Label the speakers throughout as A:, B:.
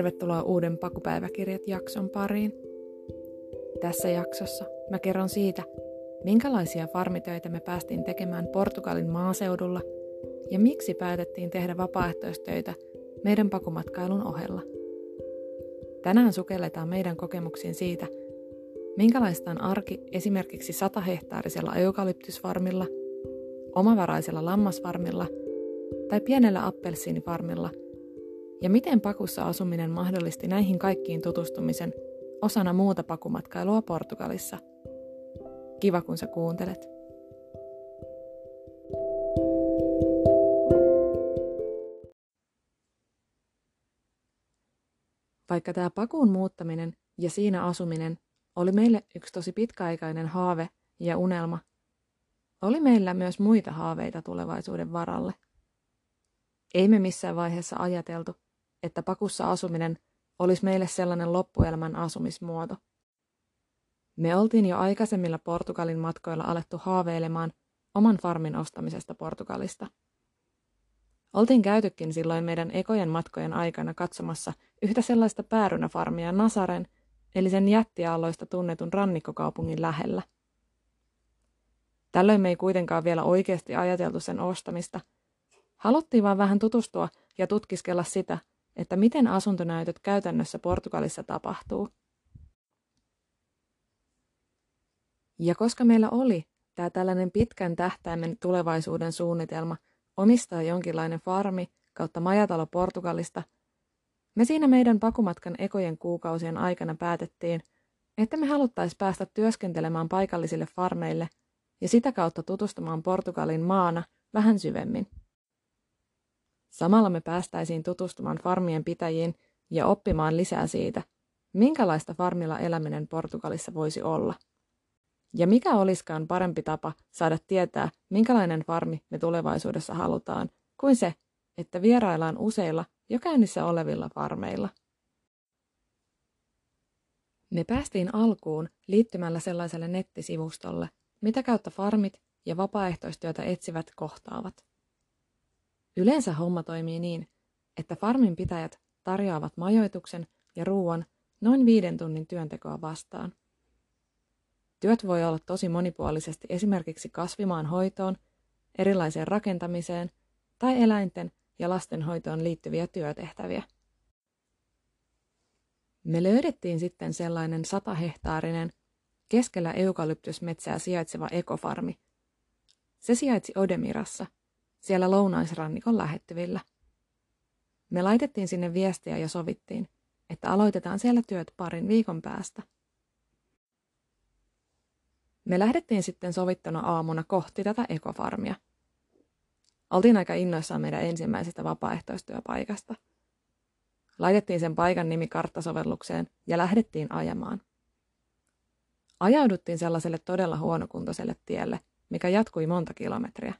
A: tervetuloa uuden Pakupäiväkirjat jakson pariin. Tässä jaksossa mä kerron siitä, minkälaisia farmitöitä me päästiin tekemään Portugalin maaseudulla ja miksi päätettiin tehdä vapaaehtoistöitä meidän pakumatkailun ohella. Tänään sukelletaan meidän kokemuksiin siitä, minkälaista on arki esimerkiksi 100 hehtaarisella eukalyptysfarmilla, omavaraisella lammasfarmilla tai pienellä appelsiinifarmilla – ja miten pakussa asuminen mahdollisti näihin kaikkiin tutustumisen osana muuta pakumatkailua Portugalissa. Kiva kun sä kuuntelet. Vaikka tämä pakuun muuttaminen ja siinä asuminen oli meille yksi tosi pitkäaikainen haave ja unelma, oli meillä myös muita haaveita tulevaisuuden varalle. Ei me missään vaiheessa ajateltu, että pakussa asuminen olisi meille sellainen loppuelämän asumismuoto. Me oltiin jo aikaisemmilla Portugalin matkoilla alettu haaveilemaan oman farmin ostamisesta Portugalista. Oltiin käytykin silloin meidän ekojen matkojen aikana katsomassa yhtä sellaista päärynäfarmia Nasaren, eli sen jättiaalloista tunnetun rannikkokaupungin lähellä. Tällöin me ei kuitenkaan vielä oikeasti ajateltu sen ostamista. Haluttiin vaan vähän tutustua ja tutkiskella sitä, että miten asuntonäytöt käytännössä Portugalissa tapahtuu. Ja koska meillä oli tämä tällainen pitkän tähtäimen tulevaisuuden suunnitelma omistaa jonkinlainen farmi kautta majatalo Portugalista, me siinä meidän pakumatkan ekojen kuukausien aikana päätettiin, että me haluttaisiin päästä työskentelemään paikallisille farmeille ja sitä kautta tutustumaan Portugalin maana vähän syvemmin. Samalla me päästäisiin tutustumaan farmien pitäjiin ja oppimaan lisää siitä, minkälaista farmilla eläminen Portugalissa voisi olla. Ja mikä olisikaan parempi tapa saada tietää, minkälainen farmi me tulevaisuudessa halutaan, kuin se, että vieraillaan useilla jo käynnissä olevilla farmeilla. Me päästiin alkuun liittymällä sellaiselle nettisivustolle, mitä kautta farmit ja vapaaehtoistyötä etsivät kohtaavat. Yleensä homma toimii niin, että farmin pitäjät tarjoavat majoituksen ja ruoan noin viiden tunnin työntekoa vastaan. Työt voi olla tosi monipuolisesti esimerkiksi kasvimaan hoitoon, erilaiseen rakentamiseen tai eläinten ja lasten hoitoon liittyviä työtehtäviä. Me löydettiin sitten sellainen satahehtaarinen keskellä eukalyptusmetsää sijaitseva ekofarmi. Se sijaitsi Odemirassa – siellä lounaisrannikon lähettyvillä. Me laitettiin sinne viestiä ja sovittiin, että aloitetaan siellä työt parin viikon päästä. Me lähdettiin sitten sovittona aamuna kohti tätä ekofarmia. Oltiin aika innoissaan meidän ensimmäisestä vapaaehtoistyöpaikasta. Laitettiin sen paikan nimi karttasovellukseen ja lähdettiin ajamaan. Ajauduttiin sellaiselle todella huonokuntoiselle tielle, mikä jatkui monta kilometriä.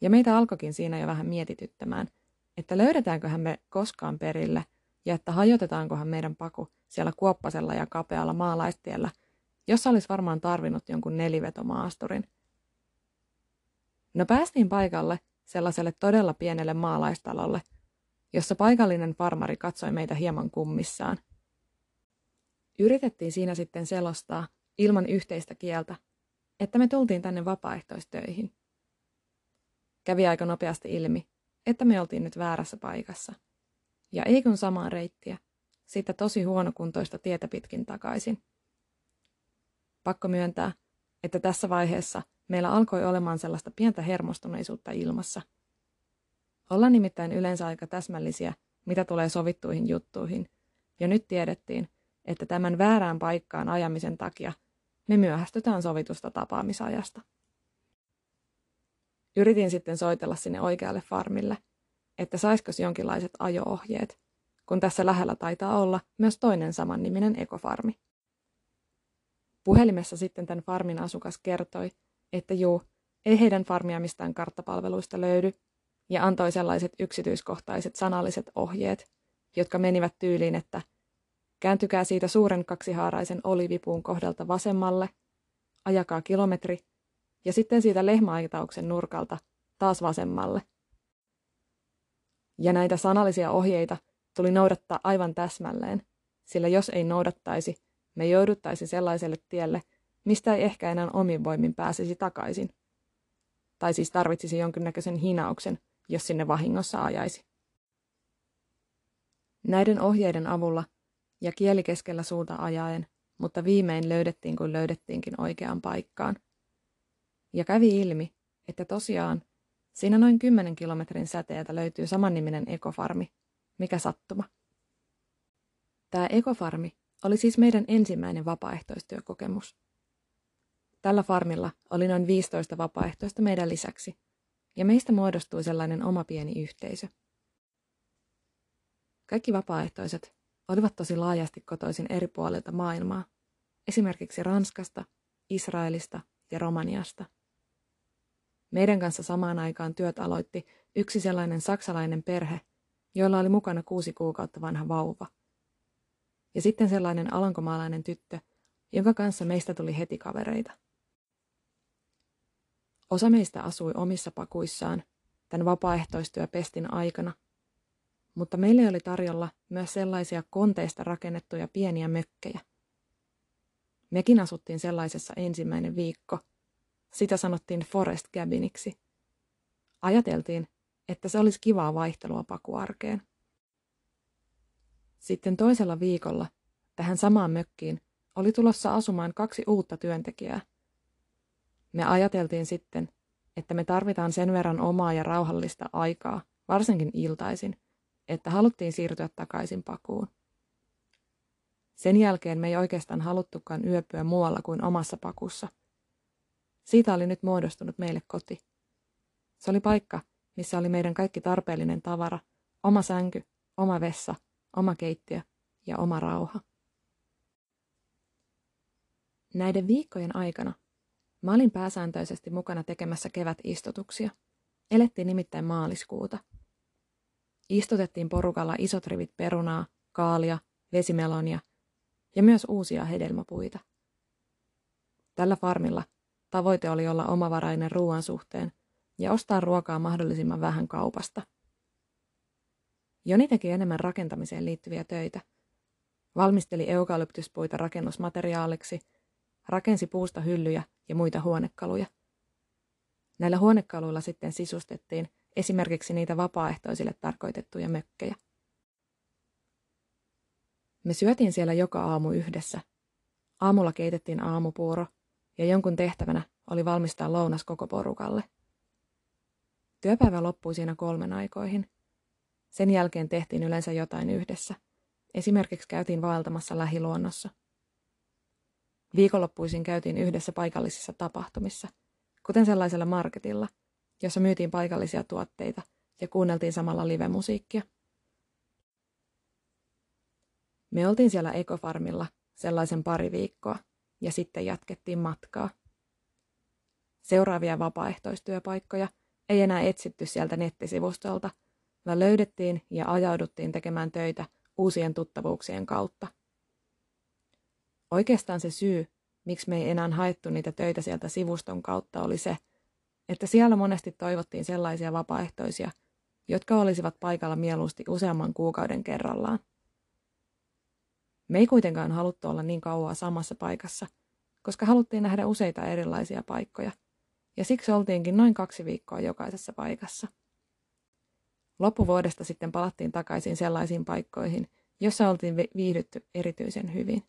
A: Ja meitä alkoikin siinä jo vähän mietityttämään, että löydetäänköhän me koskaan perille ja että hajotetaankohan meidän paku siellä kuoppasella ja kapealla maalaistiellä, jossa olisi varmaan tarvinnut jonkun nelivetomaasturin. No päästiin paikalle sellaiselle todella pienelle maalaistalolle, jossa paikallinen farmari katsoi meitä hieman kummissaan. Yritettiin siinä sitten selostaa ilman yhteistä kieltä, että me tultiin tänne vapaaehtoistöihin. Kävi aika nopeasti ilmi, että me oltiin nyt väärässä paikassa. Ja ei kun samaa reittiä, siitä tosi huonokuntoista tietä pitkin takaisin. Pakko myöntää, että tässä vaiheessa meillä alkoi olemaan sellaista pientä hermostuneisuutta ilmassa. Ollaan nimittäin yleensä aika täsmällisiä, mitä tulee sovittuihin juttuihin, ja nyt tiedettiin, että tämän väärään paikkaan ajamisen takia me myöhästytään sovitusta tapaamisajasta. Yritin sitten soitella sinne oikealle farmille, että saisiko jonkinlaiset ajo-ohjeet, kun tässä lähellä taitaa olla myös toinen samanniminen ekofarmi. Puhelimessa sitten tämän farmin asukas kertoi, että juu, ei heidän farmia mistään karttapalveluista löydy, ja antoi sellaiset yksityiskohtaiset sanalliset ohjeet, jotka menivät tyyliin, että kääntykää siitä suuren kaksihaaraisen olivipuun kohdalta vasemmalle, ajakaa kilometri ja sitten siitä lehmäaitauksen nurkalta taas vasemmalle. Ja näitä sanallisia ohjeita tuli noudattaa aivan täsmälleen, sillä jos ei noudattaisi, me jouduttaisi sellaiselle tielle, mistä ei ehkä enää omin voimin pääsisi takaisin. Tai siis tarvitsisi jonkinnäköisen hinauksen, jos sinne vahingossa ajaisi. Näiden ohjeiden avulla ja kieli keskellä suuta ajaen, mutta viimein löydettiin kuin löydettiinkin oikeaan paikkaan. Ja kävi ilmi, että tosiaan siinä noin 10 kilometrin säteeltä löytyy samanniminen ekofarmi. Mikä sattuma. Tämä ekofarmi oli siis meidän ensimmäinen vapaaehtoistyökokemus. Tällä farmilla oli noin 15 vapaaehtoista meidän lisäksi, ja meistä muodostui sellainen oma pieni yhteisö. Kaikki vapaaehtoiset olivat tosi laajasti kotoisin eri puolilta maailmaa, esimerkiksi Ranskasta, Israelista ja Romaniasta. Meidän kanssa samaan aikaan työt aloitti yksi sellainen saksalainen perhe, joilla oli mukana kuusi kuukautta vanha vauva. Ja sitten sellainen alankomaalainen tyttö, jonka kanssa meistä tuli heti kavereita. Osa meistä asui omissa pakuissaan tämän vapaaehtoistyöpestin aikana, mutta meille oli tarjolla myös sellaisia konteista rakennettuja pieniä mökkejä. Mekin asuttiin sellaisessa ensimmäinen viikko. Sitä sanottiin Forest Cabiniksi. Ajateltiin, että se olisi kivaa vaihtelua pakuarkeen. Sitten toisella viikolla tähän samaan mökkiin oli tulossa asumaan kaksi uutta työntekijää. Me ajateltiin sitten, että me tarvitaan sen verran omaa ja rauhallista aikaa, varsinkin iltaisin, että haluttiin siirtyä takaisin pakuun. Sen jälkeen me ei oikeastaan haluttukaan yöpyä muualla kuin omassa pakussa. Siitä oli nyt muodostunut meille koti. Se oli paikka, missä oli meidän kaikki tarpeellinen tavara, oma sänky, oma vessa, oma keittiö ja oma rauha. Näiden viikkojen aikana mä olin pääsääntöisesti mukana tekemässä kevätistutuksia. Elettiin nimittäin maaliskuuta. Istutettiin porukalla isot rivit perunaa, kaalia, vesimelonia ja myös uusia hedelmäpuita. Tällä farmilla tavoite oli olla omavarainen ruoan suhteen ja ostaa ruokaa mahdollisimman vähän kaupasta. Joni teki enemmän rakentamiseen liittyviä töitä. Valmisteli eukalyptuspuita rakennusmateriaaliksi, rakensi puusta hyllyjä ja muita huonekaluja. Näillä huonekaluilla sitten sisustettiin esimerkiksi niitä vapaaehtoisille tarkoitettuja mökkejä. Me syötiin siellä joka aamu yhdessä. Aamulla keitettiin aamupuuro ja jonkun tehtävänä oli valmistaa lounas koko porukalle – Työpäivä loppui siinä kolmen aikoihin. Sen jälkeen tehtiin yleensä jotain yhdessä. Esimerkiksi käytiin vaeltamassa lähiluonnossa. Viikonloppuisin käytiin yhdessä paikallisissa tapahtumissa, kuten sellaisella marketilla, jossa myytiin paikallisia tuotteita ja kuunneltiin samalla live-musiikkia. Me oltiin siellä ekofarmilla sellaisen pari viikkoa ja sitten jatkettiin matkaa. Seuraavia vapaaehtoistyöpaikkoja ei enää etsitty sieltä nettisivustolta, vaan löydettiin ja ajauduttiin tekemään töitä uusien tuttavuuksien kautta. Oikeastaan se syy, miksi me ei enää haettu niitä töitä sieltä sivuston kautta, oli se, että siellä monesti toivottiin sellaisia vapaaehtoisia, jotka olisivat paikalla mieluusti useamman kuukauden kerrallaan. Me ei kuitenkaan haluttu olla niin kauaa samassa paikassa, koska haluttiin nähdä useita erilaisia paikkoja – ja siksi oltiinkin noin kaksi viikkoa jokaisessa paikassa. Loppuvuodesta sitten palattiin takaisin sellaisiin paikkoihin, jossa oltiin viihdytty erityisen hyvin.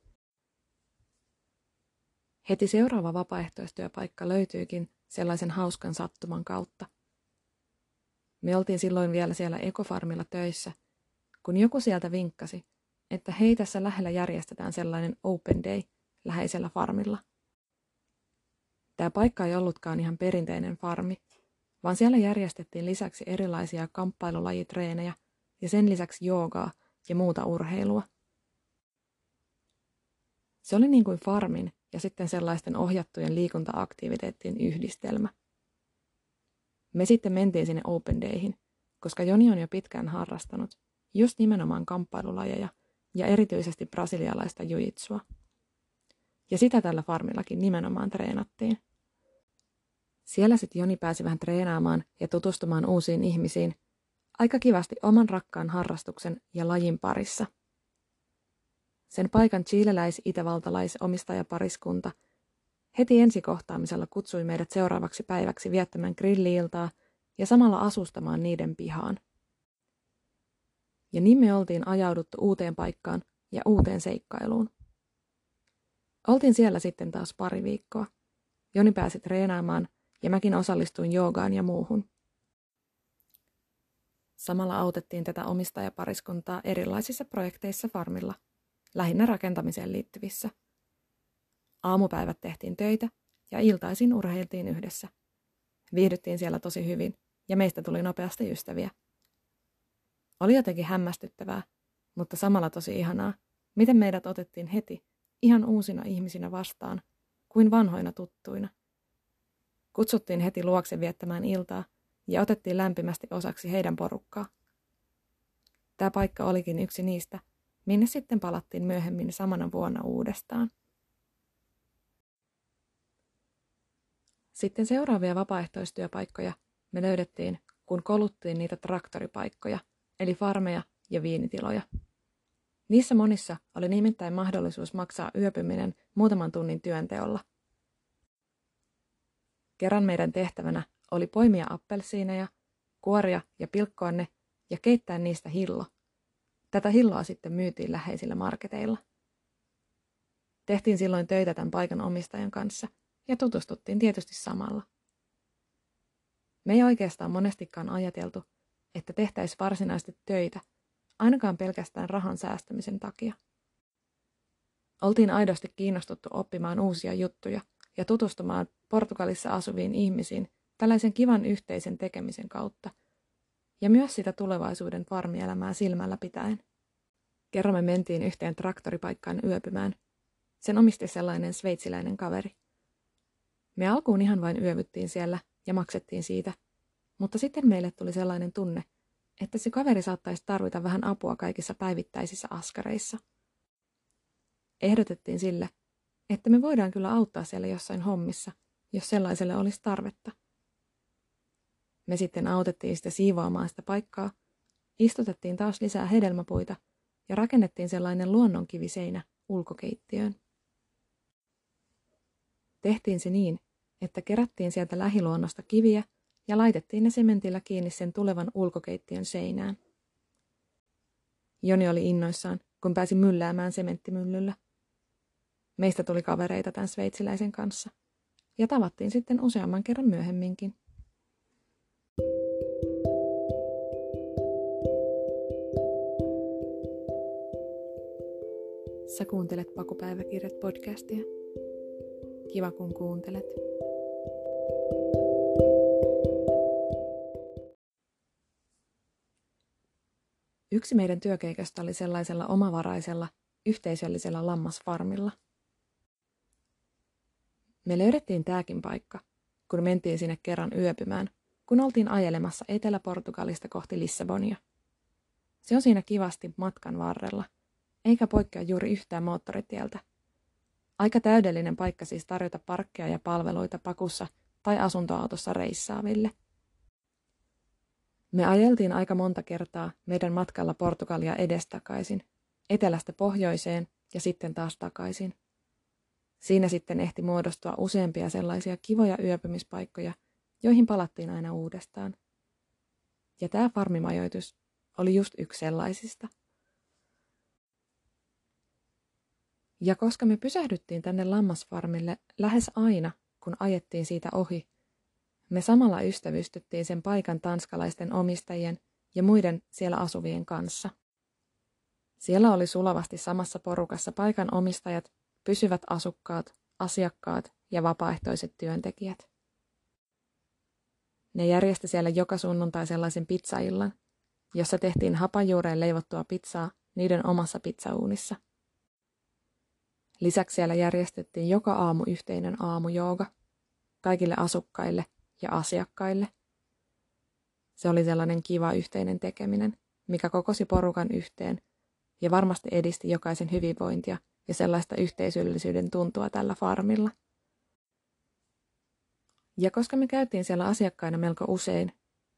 A: Heti seuraava vapaaehtoistyöpaikka löytyykin sellaisen hauskan sattuman kautta. Me oltiin silloin vielä siellä ekofarmilla töissä, kun joku sieltä vinkkasi, että hei tässä lähellä järjestetään sellainen open day läheisellä farmilla. Tämä paikka ei ollutkaan ihan perinteinen farmi, vaan siellä järjestettiin lisäksi erilaisia kamppailulajitreenejä ja sen lisäksi joogaa ja muuta urheilua. Se oli niin kuin farmin ja sitten sellaisten ohjattujen liikuntaaktiviteettien yhdistelmä. Me sitten mentiin sinne Open Dayhin, koska Joni on jo pitkään harrastanut just nimenomaan kamppailulajeja ja erityisesti brasilialaista jujitsua. Ja sitä tällä farmillakin nimenomaan treenattiin. Siellä sitten Joni pääsi vähän treenaamaan ja tutustumaan uusiin ihmisiin, aika kivasti oman rakkaan harrastuksen ja lajin parissa. Sen paikan chileläis-itävaltalais-omistajapariskunta heti ensikohtaamisella kutsui meidät seuraavaksi päiväksi viettämään grilliiltaa ja samalla asustamaan niiden pihaan. Ja niin me oltiin ajauduttu uuteen paikkaan ja uuteen seikkailuun. Oltiin siellä sitten taas pari viikkoa. Joni pääsi treenaamaan ja mäkin osallistuin joogaan ja muuhun. Samalla autettiin tätä omistajapariskuntaa erilaisissa projekteissa farmilla, lähinnä rakentamiseen liittyvissä. Aamupäivät tehtiin töitä ja iltaisin urheiltiin yhdessä. Viihdyttiin siellä tosi hyvin ja meistä tuli nopeasti ystäviä. Oli jotenkin hämmästyttävää, mutta samalla tosi ihanaa, miten meidät otettiin heti ihan uusina ihmisinä vastaan, kuin vanhoina tuttuina. Kutsuttiin heti luokse viettämään iltaa ja otettiin lämpimästi osaksi heidän porukkaa. Tämä paikka olikin yksi niistä, minne sitten palattiin myöhemmin samana vuonna uudestaan. Sitten seuraavia vapaaehtoistyöpaikkoja me löydettiin, kun koluttiin niitä traktoripaikkoja, eli farmeja ja viinitiloja. Niissä monissa oli nimittäin mahdollisuus maksaa yöpyminen muutaman tunnin työnteolla. Kerran meidän tehtävänä oli poimia appelsiineja, kuoria ja pilkkoa ne ja keittää niistä hillo. Tätä hilloa sitten myytiin läheisillä marketeilla. Tehtiin silloin töitä tämän paikan omistajan kanssa ja tutustuttiin tietysti samalla. Me ei oikeastaan monestikaan ajateltu, että tehtäisiin varsinaisesti töitä, ainakaan pelkästään rahan säästämisen takia. Oltiin aidosti kiinnostuttu oppimaan uusia juttuja ja tutustumaan Portugalissa asuviin ihmisiin tällaisen kivan yhteisen tekemisen kautta ja myös sitä tulevaisuuden farmielämää silmällä pitäen. Kerran me mentiin yhteen traktoripaikkaan yöpymään. Sen omisti sellainen sveitsiläinen kaveri. Me alkuun ihan vain yövyttiin siellä ja maksettiin siitä, mutta sitten meille tuli sellainen tunne, että se kaveri saattaisi tarvita vähän apua kaikissa päivittäisissä askareissa. Ehdotettiin sille, että me voidaan kyllä auttaa siellä jossain hommissa, jos sellaiselle olisi tarvetta. Me sitten autettiin sitä siivoamaan sitä paikkaa, istutettiin taas lisää hedelmäpuita ja rakennettiin sellainen luonnonkiviseinä ulkokeittiöön. Tehtiin se niin, että kerättiin sieltä lähiluonnosta kiviä ja laitettiin ne sementillä kiinni sen tulevan ulkokeittiön seinään. Joni oli innoissaan, kun pääsi mylläämään sementtimyllyllä. Meistä tuli kavereita tämän sveitsiläisen kanssa, ja tavattiin sitten useamman kerran myöhemminkin. Sä kuuntelet Pakupäiväkirjat podcastia. Kiva kun kuuntelet. Yksi meidän työkeikasta oli sellaisella omavaraisella, yhteisöllisellä lammasfarmilla. Me löydettiin tääkin paikka, kun mentiin sinne kerran yöpymään, kun oltiin ajelemassa Etelä-Portugalista kohti Lissabonia. Se on siinä kivasti matkan varrella, eikä poikkea juuri yhtään moottoritieltä. Aika täydellinen paikka siis tarjota parkkeja ja palveluita pakussa tai asuntoautossa reissaaville – me ajeltiin aika monta kertaa meidän matkalla Portugalia edestakaisin, etelästä pohjoiseen ja sitten taas takaisin. Siinä sitten ehti muodostua useampia sellaisia kivoja yöpymispaikkoja, joihin palattiin aina uudestaan. Ja tämä farmimajoitus oli just yksi sellaisista. Ja koska me pysähdyttiin tänne lammasfarmille lähes aina, kun ajettiin siitä ohi, me samalla ystävystyttiin sen paikan tanskalaisten omistajien ja muiden siellä asuvien kanssa. Siellä oli sulavasti samassa porukassa paikan omistajat, pysyvät asukkaat, asiakkaat ja vapaaehtoiset työntekijät. Ne järjesti siellä joka sunnuntai sellaisen pizzaillan, jossa tehtiin hapajuureen leivottua pizzaa niiden omassa pizzauunissa. Lisäksi siellä järjestettiin joka aamu yhteinen aamujooga kaikille asukkaille – ja asiakkaille. Se oli sellainen kiva yhteinen tekeminen, mikä kokosi porukan yhteen ja varmasti edisti jokaisen hyvinvointia ja sellaista yhteisöllisyyden tuntua tällä farmilla. Ja koska me käytiin siellä asiakkaina melko usein,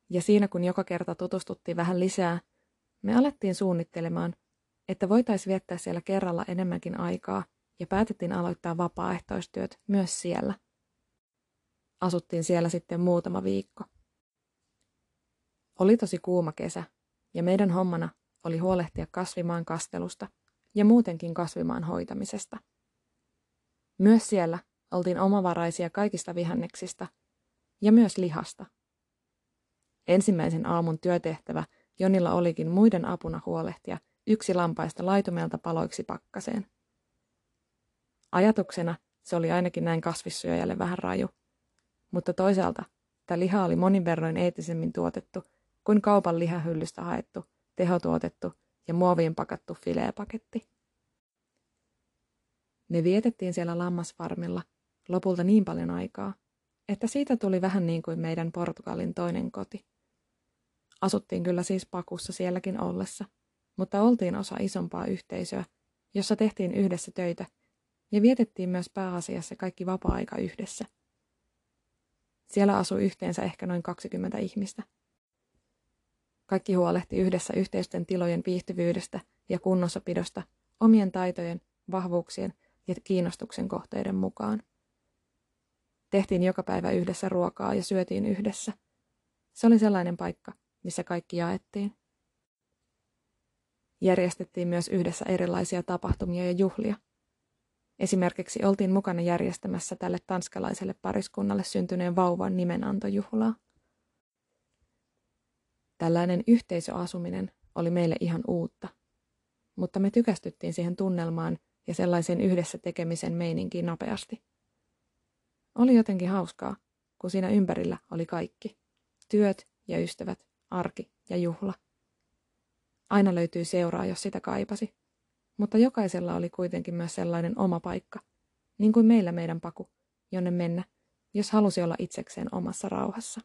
A: Ja siinä kun joka kerta tutustuttiin vähän lisää, me alettiin suunnittelemaan, että voitaisiin viettää siellä kerralla enemmänkin aikaa ja päätettiin aloittaa vapaaehtoistyöt myös siellä. Asuttiin siellä sitten muutama viikko. Oli tosi kuuma kesä ja meidän hommana oli huolehtia kasvimaan kastelusta ja muutenkin kasvimaan hoitamisesta. Myös siellä oltiin omavaraisia kaikista vihanneksista ja myös lihasta. Ensimmäisen aamun työtehtävä Jonilla olikin muiden apuna huolehtia yksi lampaista laitumelta paloiksi pakkaseen. Ajatuksena se oli ainakin näin kasvissyöjälle vähän raju, mutta toisaalta tämä liha oli monin verroin eettisemmin tuotettu kuin kaupan lihahyllystä haettu, tehotuotettu ja muoviin pakattu fileepaketti. Me vietettiin siellä lammasfarmilla lopulta niin paljon aikaa, että siitä tuli vähän niin kuin meidän Portugalin toinen koti. Asuttiin kyllä siis pakussa sielläkin ollessa, mutta oltiin osa isompaa yhteisöä, jossa tehtiin yhdessä töitä ja vietettiin myös pääasiassa kaikki vapaa-aika yhdessä. Siellä asui yhteensä ehkä noin 20 ihmistä. Kaikki huolehti yhdessä yhteisten tilojen viihtyvyydestä ja kunnossapidosta omien taitojen, vahvuuksien ja kiinnostuksen kohteiden mukaan. Tehtiin joka päivä yhdessä ruokaa ja syötiin yhdessä. Se oli sellainen paikka, missä kaikki jaettiin. Järjestettiin myös yhdessä erilaisia tapahtumia ja juhlia. Esimerkiksi oltiin mukana järjestämässä tälle tanskalaiselle pariskunnalle syntyneen vauvan nimenantojuhlaa. Tällainen yhteisöasuminen oli meille ihan uutta, mutta me tykästyttiin siihen tunnelmaan ja sellaisen yhdessä tekemisen meininkiin nopeasti. Oli jotenkin hauskaa, kun siinä ympärillä oli kaikki. Työt ja ystävät, arki ja juhla. Aina löytyy seuraa, jos sitä kaipasi. Mutta jokaisella oli kuitenkin myös sellainen oma paikka, niin kuin meillä meidän paku, jonne mennä, jos halusi olla itsekseen omassa rauhassa.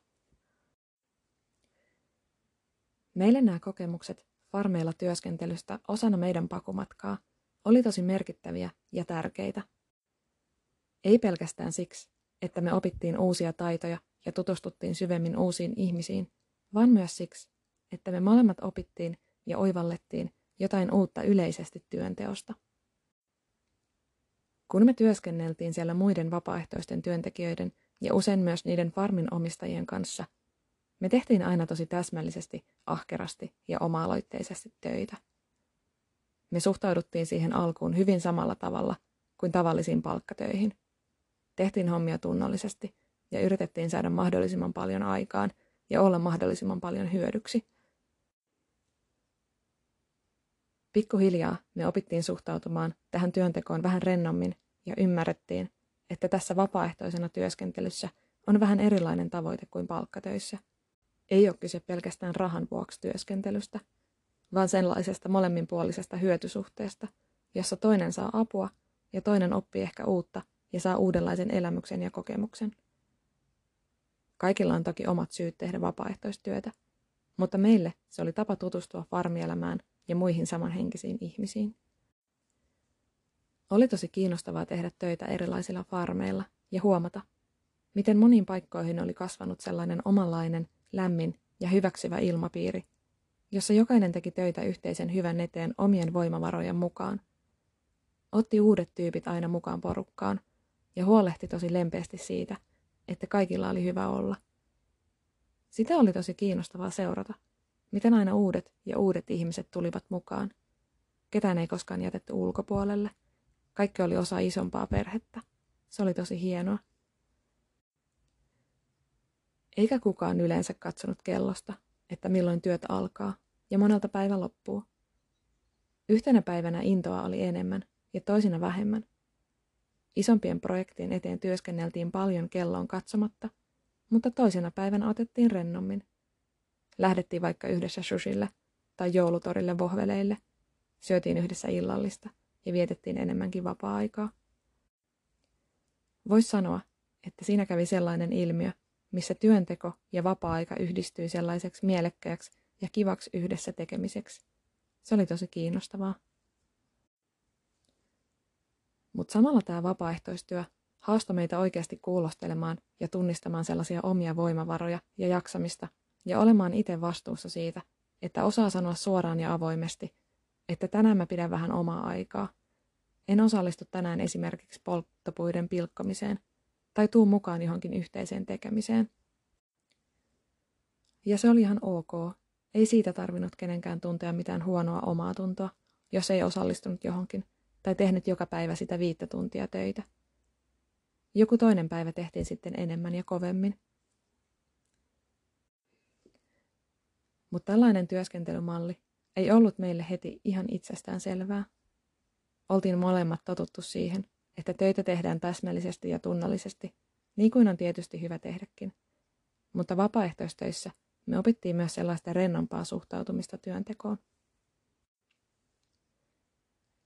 A: Meille nämä kokemukset farmeilla työskentelystä osana meidän pakumatkaa oli tosi merkittäviä ja tärkeitä. Ei pelkästään siksi, että me opittiin uusia taitoja ja tutustuttiin syvemmin uusiin ihmisiin, vaan myös siksi, että me molemmat opittiin ja oivallettiin jotain uutta yleisesti työnteosta. Kun me työskenneltiin siellä muiden vapaaehtoisten työntekijöiden ja usein myös niiden farmin omistajien kanssa, me tehtiin aina tosi täsmällisesti, ahkerasti ja oma-aloitteisesti töitä. Me suhtauduttiin siihen alkuun hyvin samalla tavalla kuin tavallisiin palkkatöihin. Tehtiin hommia tunnollisesti ja yritettiin saada mahdollisimman paljon aikaan ja olla mahdollisimman paljon hyödyksi. Pikkuhiljaa me opittiin suhtautumaan tähän työntekoon vähän rennommin ja ymmärrettiin, että tässä vapaaehtoisena työskentelyssä on vähän erilainen tavoite kuin palkkatöissä. Ei ole kyse pelkästään rahan vuoksi työskentelystä, vaan sellaisesta molemminpuolisesta hyötysuhteesta, jossa toinen saa apua ja toinen oppii ehkä uutta ja saa uudenlaisen elämyksen ja kokemuksen. Kaikilla on toki omat syyt tehdä vapaaehtoistyötä, mutta meille se oli tapa tutustua farmielämään ja muihin samanhenkisiin ihmisiin. Oli tosi kiinnostavaa tehdä töitä erilaisilla farmeilla ja huomata, miten moniin paikkoihin oli kasvanut sellainen omanlainen, lämmin ja hyväksyvä ilmapiiri, jossa jokainen teki töitä yhteisen hyvän eteen omien voimavarojen mukaan. Otti uudet tyypit aina mukaan porukkaan ja huolehti tosi lempeästi siitä, että kaikilla oli hyvä olla. Sitä oli tosi kiinnostavaa seurata, miten aina uudet ja uudet ihmiset tulivat mukaan. Ketään ei koskaan jätetty ulkopuolelle. Kaikki oli osa isompaa perhettä. Se oli tosi hienoa. Eikä kukaan yleensä katsonut kellosta, että milloin työt alkaa ja monelta päivä loppuu. Yhtenä päivänä intoa oli enemmän ja toisina vähemmän. Isompien projektien eteen työskenneltiin paljon kelloon katsomatta, mutta toisena päivänä otettiin rennommin. Lähdettiin vaikka yhdessä sushille tai joulutorille vohveleille, syötiin yhdessä illallista ja vietettiin enemmänkin vapaa-aikaa. Voisi sanoa, että siinä kävi sellainen ilmiö, missä työnteko ja vapaa-aika yhdistyi sellaiseksi mielekkääksi ja kivaksi yhdessä tekemiseksi. Se oli tosi kiinnostavaa. Mutta samalla tämä vapaaehtoistyö haastoi meitä oikeasti kuulostelemaan ja tunnistamaan sellaisia omia voimavaroja ja jaksamista, ja olemaan itse vastuussa siitä, että osaa sanoa suoraan ja avoimesti, että tänään mä pidän vähän omaa aikaa. En osallistu tänään esimerkiksi polttopuiden pilkkomiseen tai tuu mukaan johonkin yhteiseen tekemiseen. Ja se oli ihan ok. Ei siitä tarvinnut kenenkään tuntea mitään huonoa omaa tuntoa, jos ei osallistunut johonkin tai tehnyt joka päivä sitä viittä tuntia töitä. Joku toinen päivä tehtiin sitten enemmän ja kovemmin. Mutta tällainen työskentelymalli ei ollut meille heti ihan itsestään selvää. Oltiin molemmat totuttu siihen, että töitä tehdään täsmällisesti ja tunnollisesti, niin kuin on tietysti hyvä tehdäkin. Mutta vapaaehtoistöissä me opittiin myös sellaista rennompaa suhtautumista työntekoon.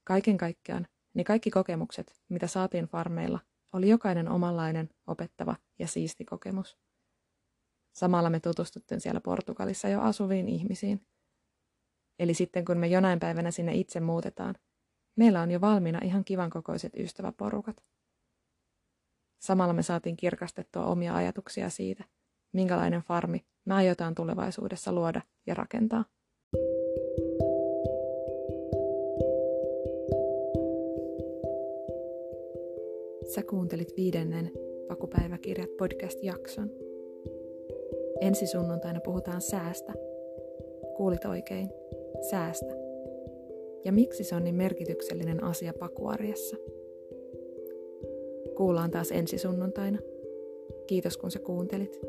A: Kaiken kaikkiaan, niin kaikki kokemukset, mitä saatiin farmeilla, oli jokainen omanlainen, opettava ja siisti kokemus. Samalla me tutustuttiin siellä Portugalissa jo asuviin ihmisiin. Eli sitten kun me jonain päivänä sinne itse muutetaan, meillä on jo valmiina ihan kivan kokoiset ystäväporukat. Samalla me saatiin kirkastettua omia ajatuksia siitä, minkälainen farmi me aiotaan tulevaisuudessa luoda ja rakentaa. Sä kuuntelit viidennen Pakupäiväkirjat podcast-jakson. Ensi sunnuntaina puhutaan säästä. Kuulit oikein, säästä. Ja miksi se on niin merkityksellinen asia pakuarjessa? Kuullaan taas ensi sunnuntaina. Kiitos kun sä kuuntelit.